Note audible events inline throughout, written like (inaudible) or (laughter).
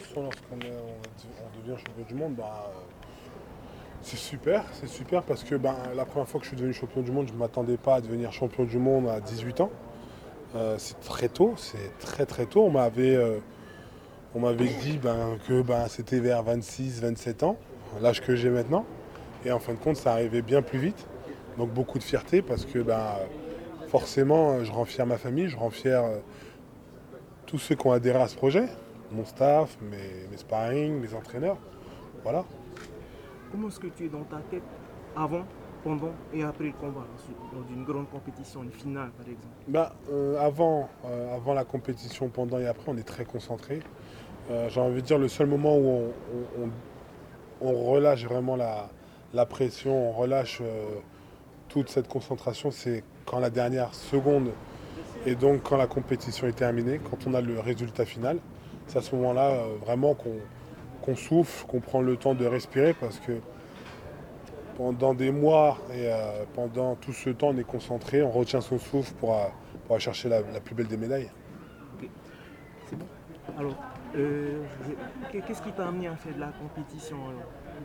se sent lorsqu'on devient champion du monde bah, C'est super, c'est super parce que bah, la première fois que je suis devenu champion du monde, je ne m'attendais pas à devenir champion du monde à 18 ans. Euh, c'est très tôt, c'est très très tôt. On m'avait euh, dit ben, que ben, c'était vers 26-27 ans, l'âge que j'ai maintenant. Et en fin de compte, ça arrivait bien plus vite. Donc beaucoup de fierté parce que ben, forcément, je rends fier ma famille, je rends fier euh, tous ceux qui ont adhéré à ce projet, mon staff, mes, mes sparring, mes entraîneurs. Voilà. Comment est-ce que tu es dans ta tête avant, pendant et après le combat, lors d'une grande compétition, une finale par exemple? Bah, euh, avant, euh, avant la compétition, pendant et après, on est très concentré. Euh, J'ai envie de dire le seul moment où on, on- on- on relâche vraiment la, la pression, on relâche toute cette concentration, c'est quand la dernière seconde et donc quand la compétition est terminée, quand on a le résultat final. C'est à ce moment-là euh, vraiment qu'on souffle, qu'on prend le temps de respirer parce que pendant des mois et euh, pendant tout ce temps, on est concentré, on retient son souffle pour, euh, pour aller chercher la, la plus belle des médailles. C'est bon. Alors, euh, qu'est-ce qui t'a amené à faire de la compétition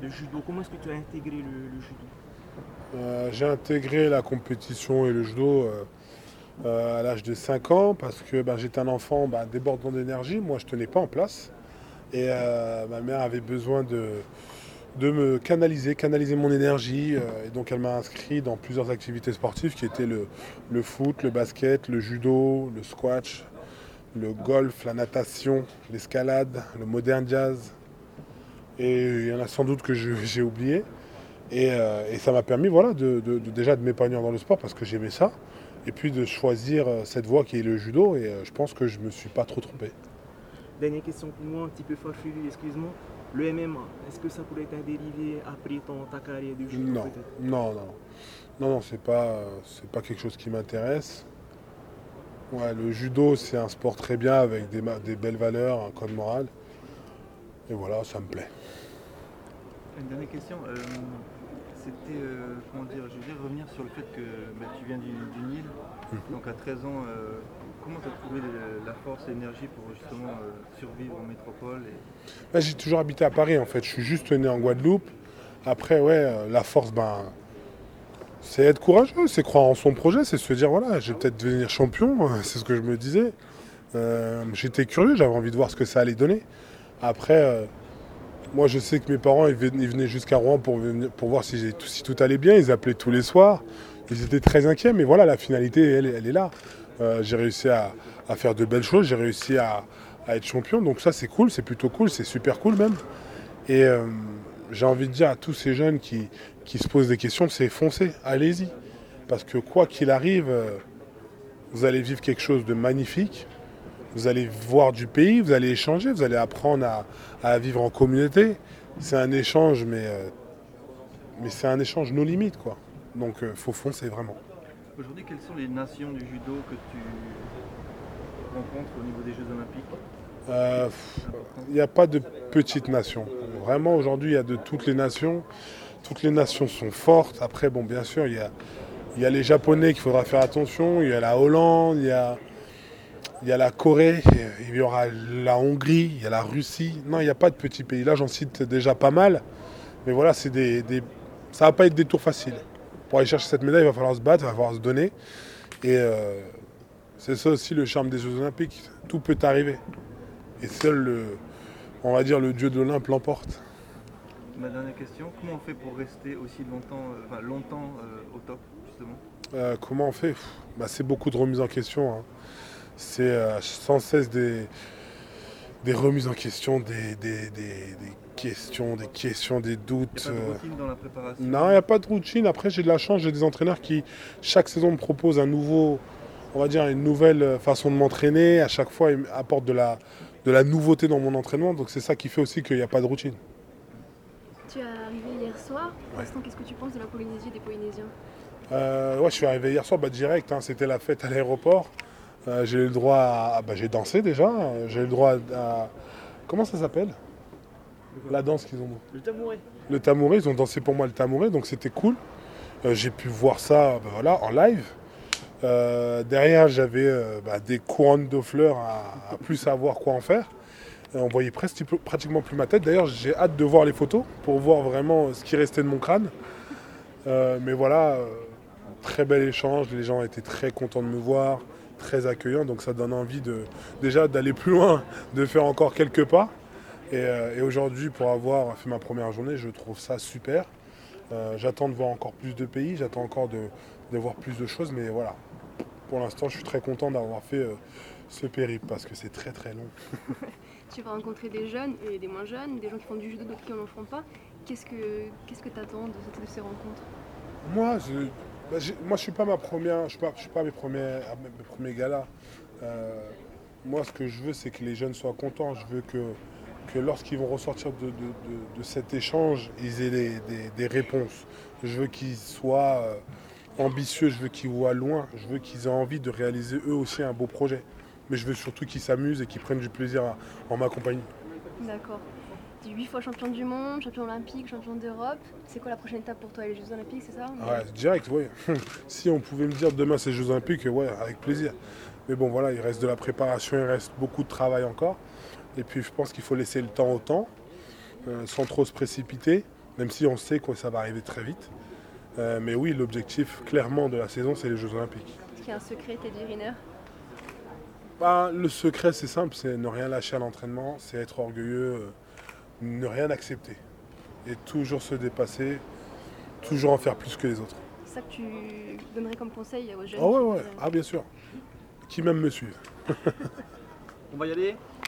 de judo? Comment est-ce que tu as intégré le, le judo? J'ai intégré la compétition et le judo à l'âge de 5 ans parce que ben, j'étais un enfant ben, débordant d'énergie. Moi, je ne tenais pas en place. Et euh, ma mère avait besoin de, me canaliser, canaliser mon énergie. euh, et donc, elle m'a inscrit dans plusieurs activités sportives qui étaient le, le foot, le basket, le judo, le squash, le golf, la natation, l'escalade, le modern jazz. Et il y en a sans doute que (laughs) j'ai oublié. Et, euh, et ça m'a permis voilà, de, de- de- déjà de m'épanouir dans le sport parce que j'aimais ça. Et puis de choisir euh, cette voie qui est le judo. Et euh, je pense que je ne me suis pas trop trompé. Dernière question pour moi, un petit peu farfelue, excuse-moi. Le MMA, est-ce que ça pourrait être un dérivé après ton, ta carrière de judo Non, non, non. Non, non, c'est pas, euh, c'est pas quelque chose qui m'intéresse. Ouais, le judo, c'est un sport très bien avec des, belles valeurs, un code moral. Et voilà, ça me plaît. Une dernière question. euh, C'était, euh, comment dire, je voulais revenir sur le fait que bah, tu viens du, du Nil, Mhm. donc à 13 ans, euh, comment tu as trouvé la force et l'énergie pour justement euh, survivre en métropole et... Là, j'ai toujours habité à Paris en fait. Je suis juste né en Guadeloupe. Après, ouais, la force, ben, c'est être courageux, c'est croire en son projet, c'est se dire voilà, je vais peut-être devenir champion. (laughs) C'est ce que je me disais. J'étais curieux, j'avais envie de voir ce que ça allait donner. Après, moi, je sais que mes parents, ils venaient, jusqu'à Rouen pour, pour voir si, tout allait bien. Ils appelaient tous les soirs. Ils étaient très inquiets, mais voilà, la finalité, elle, est- elle est là. Euh, j'ai réussi à, à faire de belles choses, j'ai réussi à, à être champion. Donc ça, c'est cool, c'est plutôt cool, c'est super cool même. Et euh, j'ai envie de dire à tous ces jeunes qui, qui se posent des questions, c'est foncez, allez-y. Parce que quoi qu'il arrive, euh, vous allez vivre quelque chose de magnifique. Vous allez voir du pays, vous allez échanger, vous allez apprendre à, à vivre en communauté. C'est un échange, mais, euh, mais c'est un échange nos limites, quoi. Donc il faut foncer vraiment. Aujourd'hui, quelles sont les nations du judo que tu rencontres au niveau des Jeux Olympiques? Euh, Il n'y a pas de petite nation. Vraiment, aujourd'hui, il y a de toutes les nations. Toutes les nations sont fortes. Après, bon, bien sûr, il y a, il y a les Japonais qu'il faudra faire attention. Il y a la Hollande, il y a, il y a la Corée, il y aura la Hongrie, il y a la Russie. Non, il n'y a pas de petits pays. Là, j'en cite déjà pas mal. Mais voilà, c'est des, des- ça va pas être des tours faciles. Pour aller chercher cette médaille, il va falloir se battre, il va falloir se donner. Et euh, c'est ça aussi le charme des Jeux Olympiques. Tout peut arriver. Et seul, le, on va dire, le dieu de l'Olympe l'emporte. Ma dernière question, comment on fait pour rester aussi longtemps, euh, enfin, longtemps euh, au top, justement? Comment on fait? Bah, C'est beaucoup de remises en question. hein. C'est euh, sans cesse des, des remises en question, des, des- des- des questions, des questions, des Il doutes. n'y a pas de euh. routine dans la préparation Non, il n'y a pas de routine. Après, j'ai de la chance, j'ai des entraîneurs qui, chaque saison, me proposent un nouveau, on va dire, une nouvelle euh, façon de m'entraîner. À chaque fois, ils m'apportent de la, de la nouveauté dans mon entraînement. Donc, c'est ça qui fait aussi qu'il n'y a pas de routine. Tu es arrivé hier soir. Pour l'instant, qu'est-ce que tu penses de la Polynésie et des Polynésiens? Euh, ouais, je suis arrivé hier soir, bah, direct, hein, c'était la fête à l'aéroport. Euh, j'ai eu le droit à. bah, j'ai dansé déjà. euh, J'ai eu le droit à. à- Comment ça s'appelle? La danse qu'ils ont. Le tabouret. Le tamouré, ils ont dansé pour moi le tamouré, donc c'était cool. Euh, j'ai pu voir ça bah, voilà, en live. Euh, derrière, j'avais bah, des couronnes de fleurs à, à plus savoir quoi en faire. On voyait presque, pratiquement plus ma tête. D'ailleurs, j'ai hâte de voir les photos pour voir vraiment ce qui restait de mon crâne. Mais voilà, très bel échange. Les gens étaient très contents de me voir, très accueillants. Donc ça donne envie de, déjà d'aller plus loin, de faire encore quelques pas. Et, euh, et aujourd'hui, pour avoir fait ma première journée, je trouve ça super. Euh, j'attends de voir encore plus de pays, j'attends encore de, de voir plus de choses. Mais voilà, pour l'instant, je suis très content d'avoir fait euh, ce périple parce que c'est très très long. (laughs) Tu vas rencontrer des jeunes et des moins jeunes, des gens qui font du judo, d'autres qui n'en font pas. Qu'est-ce que qu'est-ce que tu attends de, de ces rencontres? Moi, je, bah, moi, je suis pas ma première, je suis pas, mes premiers, mes, premiers galas. Euh, moi, ce que je veux, c'est que les jeunes soient contents. Je veux que, que lorsqu'ils vont ressortir de, de- cet échange, ils aient des, des- réponses. Je veux qu'ils soient euh, ambitieux, je veux qu'ils voient loin, je veux qu'ils aient envie de réaliser eux aussi un beau projet. Mais je veux surtout qu'ils s'amusent et qu'ils prennent du plaisir en ma compagnie. D'accord. Es 8 fois champion du monde, champion olympique, champion d'Europe. C'est quoi la prochaine étape pour toi Les Jeux Olympiques, c'est ça Ouais, direct, oui. (laughs) si on pouvait me dire demain c'est Jeux Olympiques, ouais, avec plaisir. Mais bon, voilà, il reste de la préparation, il reste beaucoup de travail encore. Et puis je pense qu'il faut laisser le temps au temps, euh, sans trop se précipiter, même si on sait que ça va arriver très vite. Euh, mais oui, l'objectif clairement de la saison, c'est les Jeux Olympiques. Est-ce qu'il y a un secret, Teddy Riner? Bah, le secret, c'est simple, c'est ne rien lâcher à l'entraînement, c'est être orgueilleux, euh, ne rien accepter. Et toujours se dépasser, toujours en faire plus que les autres. C'est ça que tu donnerais comme conseil aux jeunes Ah ouais, ouais, voudraient- ah bien sûr. Qui même me suivent. On va y aller?